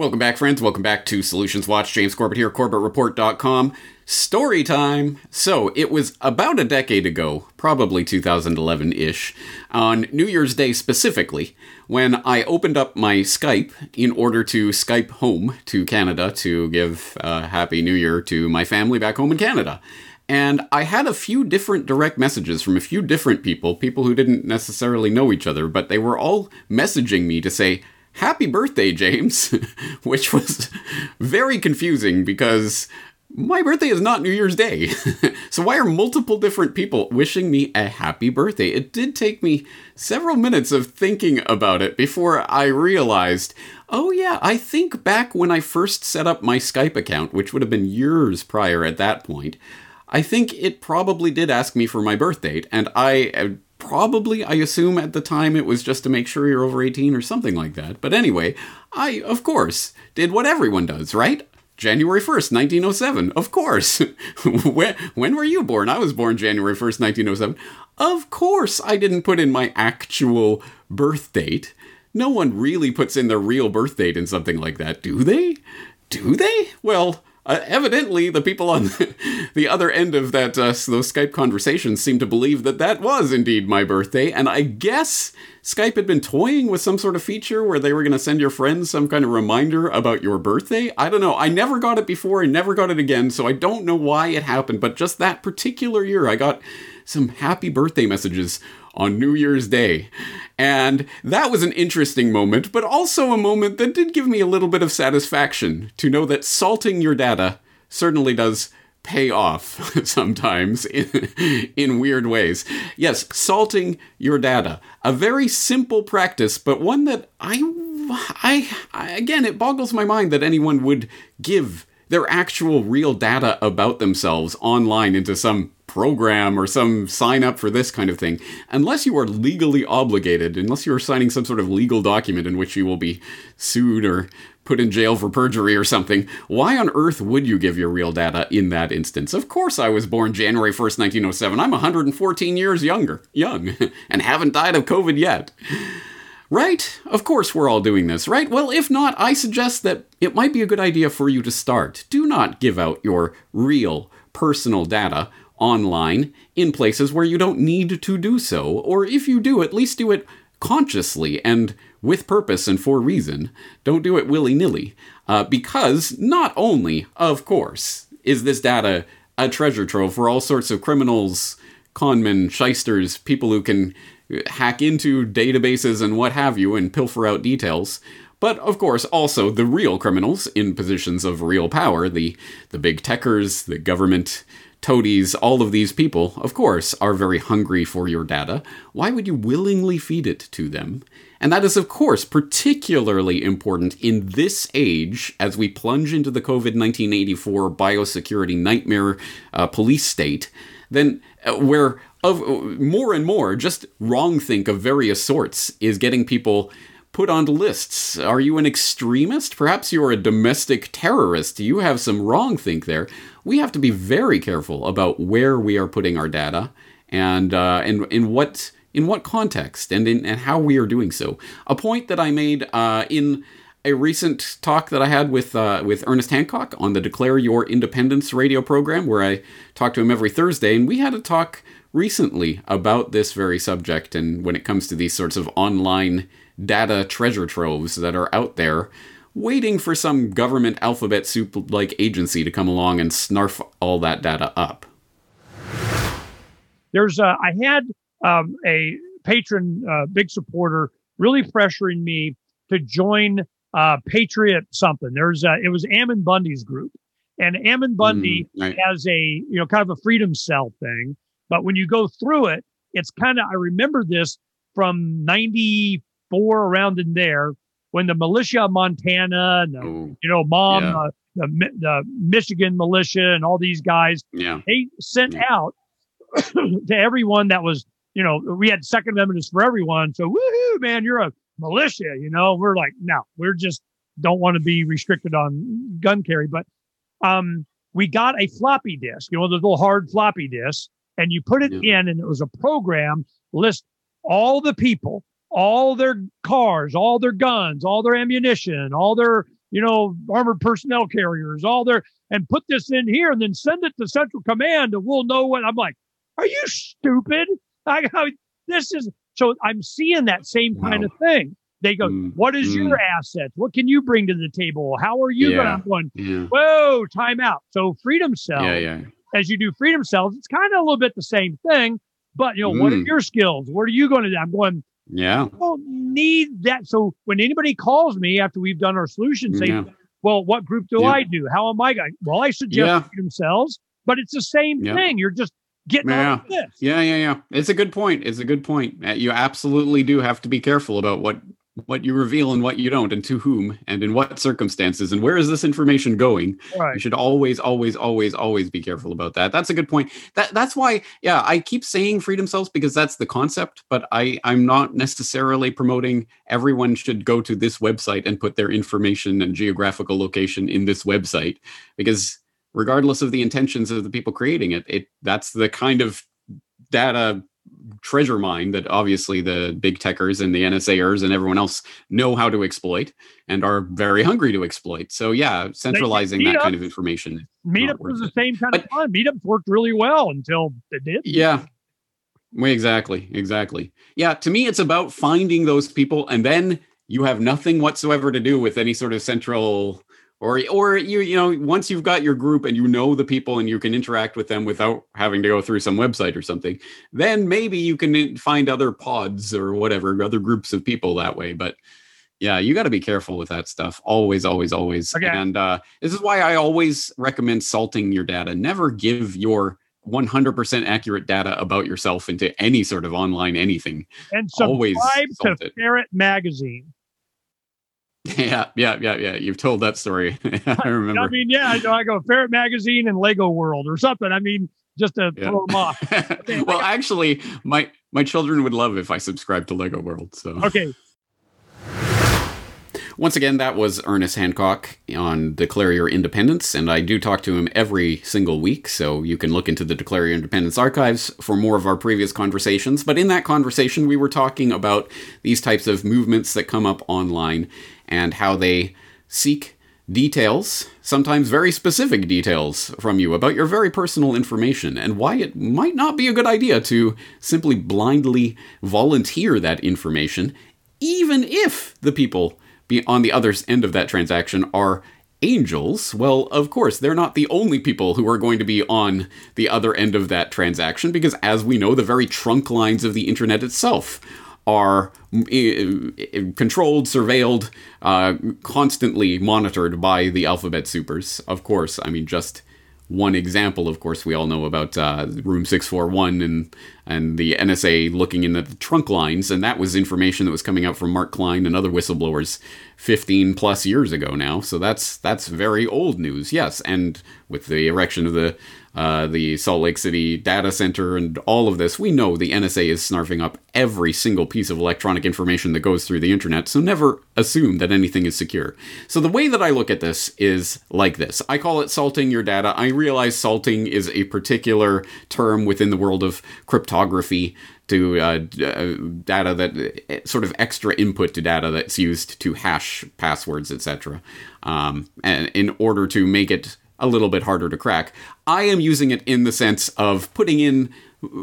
Welcome back, friends. Welcome back to Solutions Watch. James Corbett here, CorbettReport.com. Story time. So, it was about a decade ago, probably 2011 ish, on New Year's Day specifically, when I opened up my Skype in order to Skype home to Canada to give a Happy New Year to my family back home in Canada. And I had a few different direct messages from a few different people, people who didn't necessarily know each other, but they were all messaging me to say, Happy birthday, James, which was very confusing because my birthday is not New Year's Day. so why are multiple different people wishing me a happy birthday? It did take me several minutes of thinking about it before I realized, oh yeah, I think back when I first set up my Skype account, which would have been years prior at that point, I think it probably did ask me for my birth date, and I uh, probably, I assume at the time it was just to make sure you're over 18 or something like that. But anyway, I, of course, did what everyone does, right? January 1st, 1907. Of course. when, when were you born? I was born January 1st, 1907. Of course, I didn't put in my actual birth date. No one really puts in their real birth date in something like that, do they? Do they? Well, uh, evidently, the people on the other end of that uh, those Skype conversations seem to believe that that was indeed my birthday, and I guess Skype had been toying with some sort of feature where they were going to send your friends some kind of reminder about your birthday. I don't know. I never got it before, I never got it again, so I don't know why it happened. But just that particular year, I got some happy birthday messages on New Year's Day. And that was an interesting moment, but also a moment that did give me a little bit of satisfaction to know that salting your data certainly does pay off sometimes in, in weird ways. Yes, salting your data. A very simple practice, but one that I, I, I again, it boggles my mind that anyone would give their actual real data about themselves online into some program or some sign up for this kind of thing, unless you are legally obligated, unless you are signing some sort of legal document in which you will be sued or put in jail for perjury or something, why on earth would you give your real data in that instance? Of course I was born January 1st, 1907. I'm 114 years younger, young, and haven't died of COVID yet. Right? Of course we're all doing this, right? Well, if not, I suggest that it might be a good idea for you to start. Do not give out your real personal data online in places where you don't need to do so, or if you do, at least do it consciously and with purpose and for reason. Don't do it willy nilly. Uh, because not only, of course, is this data a treasure trove for all sorts of criminals, conmen, shysters, people who can hack into databases and what have you and pilfer out details. But of course, also the real criminals in positions of real power, the the big techers, the government toadies, all of these people, of course, are very hungry for your data. Why would you willingly feed it to them? And that is, of course, particularly important in this age as we plunge into the COVID 1984 biosecurity nightmare uh, police state, then uh, where of uh, more and more just wrong think of various sorts is getting people put on lists. Are you an extremist? Perhaps you're a domestic terrorist. You have some wrong think there. We have to be very careful about where we are putting our data and uh, and in what in what context and in and how we are doing so. A point that I made uh, in a recent talk that I had with uh, with Ernest Hancock on the Declare Your Independence radio program, where I talk to him every Thursday, and we had a talk recently about this very subject and when it comes to these sorts of online data treasure troves that are out there waiting for some government alphabet soup like agency to come along and snarf all that data up. There's, uh, I had um, a patron, uh, big supporter, really pressuring me to join uh, Patriot something. There's, uh, it was Ammon Bundy's group, and Ammon Bundy mm, right. has a, you know, kind of a freedom cell thing. But when you go through it, it's kind of, I remember this from 94 around in there when the militia of Montana and the, Ooh, you know, mom, yeah. uh, the, the Michigan militia and all these guys, yeah. they sent yeah. out to everyone that was, you know, we had second amendments for everyone. So woohoo, man, you're a militia, you know, we're like, no, we're just don't want to be restricted on gun carry. But, um, we got a floppy disk, you know, those little hard floppy disk and you put it yeah. in and it was a program list all the people all their cars, all their guns, all their ammunition, all their you know, armored personnel carriers, all their, and put this in here and then send it to Central Command and we'll know what. I'm like, are you stupid? I, I this is so I'm seeing that same kind wow. of thing. They go, mm, what is mm. your assets? What can you bring to the table? How are you yeah, going? Yeah. Whoa, time out. So freedom cells, yeah, yeah. as you do freedom cells, it's kind of a little bit the same thing. But you know, mm. what are mm. your skills? What are you going to do? I'm going, yeah. I don't need that. So when anybody calls me after we've done our solution, say, yeah. well, what group do yeah. I do? How am I going? Well, I suggest yeah. cells, but it's the same thing. You're just getting yeah. this. Yeah, yeah, yeah. It's a good point. It's a good point. Uh, you absolutely do have to be careful about what what you reveal and what you don't and to whom and in what circumstances and where is this information going? Right. you should always always always always be careful about that. That's a good point. That that's why yeah i keep saying freedom cells because that's the concept but i i'm not necessarily promoting everyone should go to this website and put their information and geographical location in this website because regardless of the intentions of the people creating it it that's the kind of data treasure mine that obviously the big techers and the NSAers and everyone else know how to exploit and are very hungry to exploit. So yeah, centralizing that kind of information. Meetup was the same kind but, of fun. Meetups worked really well until it did. Yeah. Exactly. Exactly. Yeah. To me, it's about finding those people and then you have nothing whatsoever to do with any sort of central or or you you know once you've got your group and you know the people and you can interact with them without having to go through some website or something then maybe you can find other pods or whatever other groups of people that way. But yeah you got to be careful with that stuff. Always always always. Okay. and uh, this is why i always recommend salting your data. Never give your 100% accurate data about yourself into any sort of online anything. And subscribe always to ferret magazine Yeah, yeah, yeah, yeah. You've told that story. I remember. I mean, yeah, I know. I go Ferret Magazine and Lego World or something. I mean, just to yeah. throw them off. well, actually, my my children would love if I subscribed to Lego World. So okay. Once again, that was Ernest Hancock on Declare Your Independence, and I do talk to him every single week, so you can look into the Declare Your Independence archives for more of our previous conversations. But in that conversation, we were talking about these types of movements that come up online and how they seek details, sometimes very specific details from you about your very personal information, and why it might not be a good idea to simply blindly volunteer that information, even if the people on the other end of that transaction are angels, well, of course, they're not the only people who are going to be on the other end of that transaction, because as we know, the very trunk lines of the internet itself are eh, eh, controlled, surveilled, uh, constantly monitored by the alphabet supers. Of course, I mean, just one example, of course, we all know about uh, Room 641 and and the NSA looking in the trunk lines, and that was information that was coming out from Mark Klein and other whistleblowers 15 plus years ago now. So that's that's very old news, yes. And with the erection of the uh, the Salt Lake City data center and all of this, we know the NSA is snarfing up every single piece of electronic information that goes through the internet, so never assume that anything is secure. So the way that I look at this is like this I call it salting your data. I realize salting is a particular term within the world of cryptography to uh, uh data that uh, sort of extra input to data that's used to hash passwords, etc. Um, and in order to make it a little bit harder to crack. I am using it in the sense of putting in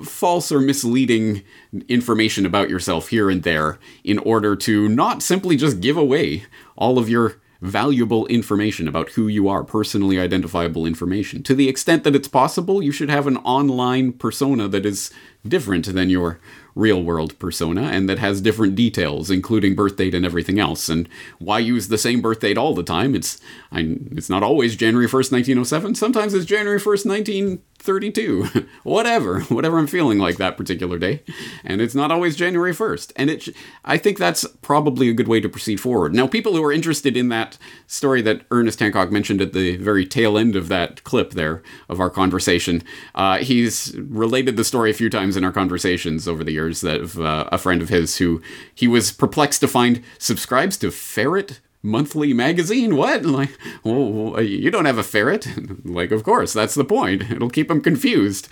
false or misleading information about yourself here and there in order to not simply just give away all of your valuable information about who you are, personally identifiable information. To the extent that it's possible, you should have an online persona that is different than your real world persona and that has different details, including birth date and everything else. And why use the same birth date all the time? It's I, it's not always January 1st, 1907. Sometimes it's January 1st, 1932. whatever, whatever I'm feeling like that particular day. And it's not always January 1st. And it I think that's probably a good way to proceed forward. Now, people who are interested in that story that Ernest Hancock mentioned at the very tail end of that clip there of our conversation, uh, he's related the story a few times in our conversations over the years that of uh, a friend of his who he was perplexed to find subscribes to Ferret monthly magazine. What? Like, well, you don't have a ferret? like, of course, that's the point. It'll keep them confused.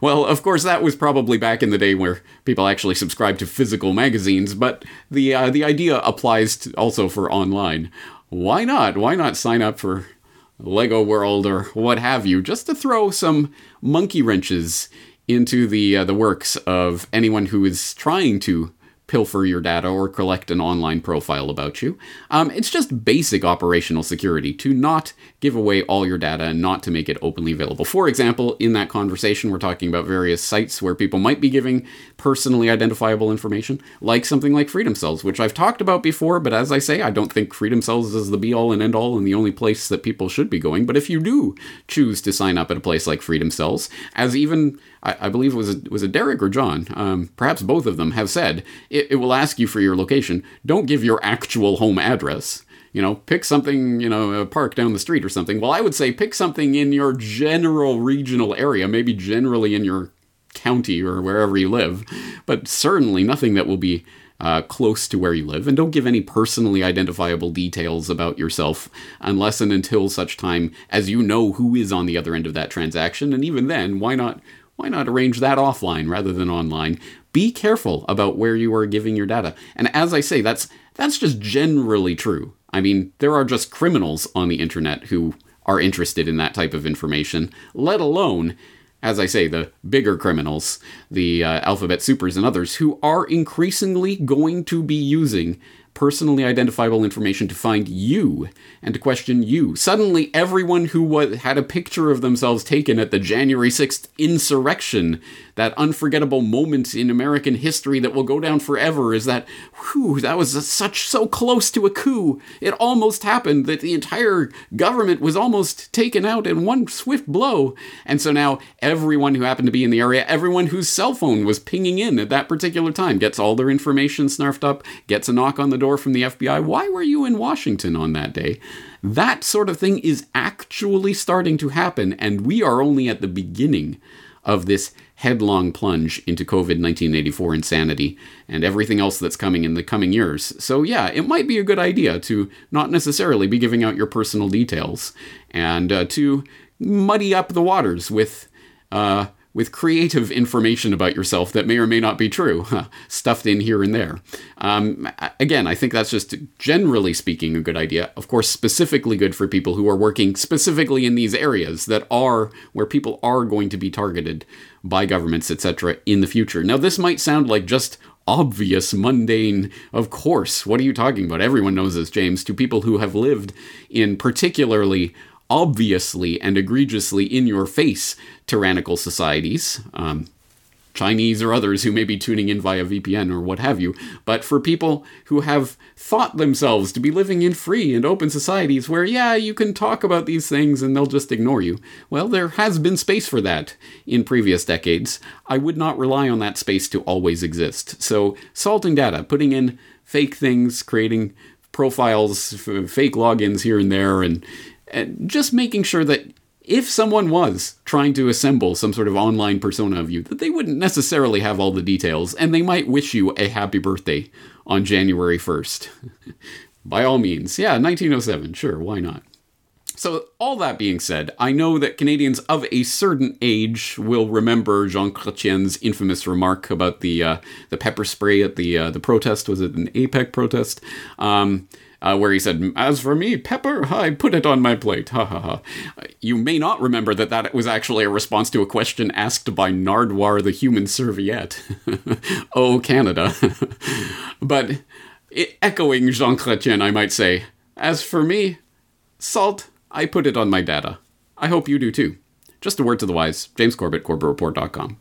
Well, of course, that was probably back in the day where people actually subscribed to physical magazines, but the uh, the idea applies to also for online. why not? Why not sign up for Lego World or what have you, just to throw some monkey wrenches into the uh, the works of anyone who is trying to pilfer your data or collect an online profile about you. Um, it's just basic operational security to not give away all your data and not to make it openly available. For example, in that conversation, we're talking about various sites where people might be giving personally identifiable information, like something like Freedom Cells, which I've talked about before, but as I say, I don't think Freedom Cells is the be all and end all and the only place that people should be going. But if you do choose to sign up at a place like Freedom Cells, as even I, believe it was a, was it Derek or John, um, perhaps both of them have said it, it will ask you for your location. Don't give your actual home address you know, pick something, you know, a park down the street or something. Well, I would say pick something in your general regional area, maybe generally in your county or wherever you live, but certainly nothing that will be uh, close to where you live. And don't give any personally identifiable details about yourself unless and until such time as you know who is on the other end of that transaction. And even then, why not why not arrange that offline rather than online? Be careful about where you are giving your data. And as I say, that's that's just generally true. I mean, there are just criminals on the internet who are interested in that type of information, let alone as I say, the bigger criminals, the uh, alphabet supers and others, who are increasingly going to be using personally identifiable information to find you and to question you. Suddenly, everyone who was, had a picture of themselves taken at the January 6th insurrection, that unforgettable moment in American history that will go down forever, is that, whew, that was such so close to a coup. It almost happened that the entire government was almost taken out in one swift blow. And so now everyone who happened to be in the area, everyone whose cell phone was pinging in at that particular time, gets all their information snarfed up, gets a knock on the door from the FBI. Why were you in Washington on that day? That sort of thing is actually starting to happen, and we are only at the beginning of this headlong plunge into COVID 1984 insanity and everything else that's coming in the coming years. So, yeah, it might be a good idea to not necessarily be giving out your personal details and uh, to muddy up the waters with. Uh, with creative information about yourself that may or may not be true, stuffed in here and there. Um, again, I think that's just generally speaking a good idea. Of course, specifically good for people who are working specifically in these areas that are where people are going to be targeted by governments, etc., in the future. Now, this might sound like just obvious, mundane, of course. What are you talking about? Everyone knows this, James, to people who have lived in particularly obviously and egregiously in your face tyrannical societies. Um, Chinese or others who may be tuning in via VPN or what have you, but for people who have thought themselves to be living in free and open societies where, yeah, you can talk about these things and they'll just ignore you. Well, there has been space for that in previous decades. I would not rely on that space to always exist. So, salting data, putting in fake things, creating profiles, f- fake logins here and there, and and just making sure that if someone was trying to assemble some sort of online persona of you, that they wouldn't necessarily have all the details, and they might wish you a happy birthday on January 1st. By all means, yeah, 1907, sure, why not? So, all that being said, I know that Canadians of a certain age will remember Jean Chrétien's infamous remark about the uh, the pepper spray at the uh, the protest. Was it an APEC protest? Um, uh, where he said, As for me, pepper, I put it on my plate. Ha ha ha. You may not remember that that was actually a response to a question asked by Nardwuar the human serviette. oh, Canada. but it, echoing Jean Chrétien, I might say, As for me, salt, I put it on my data. I hope you do too. Just a word to the wise. James Corbett, CorbettReport.com.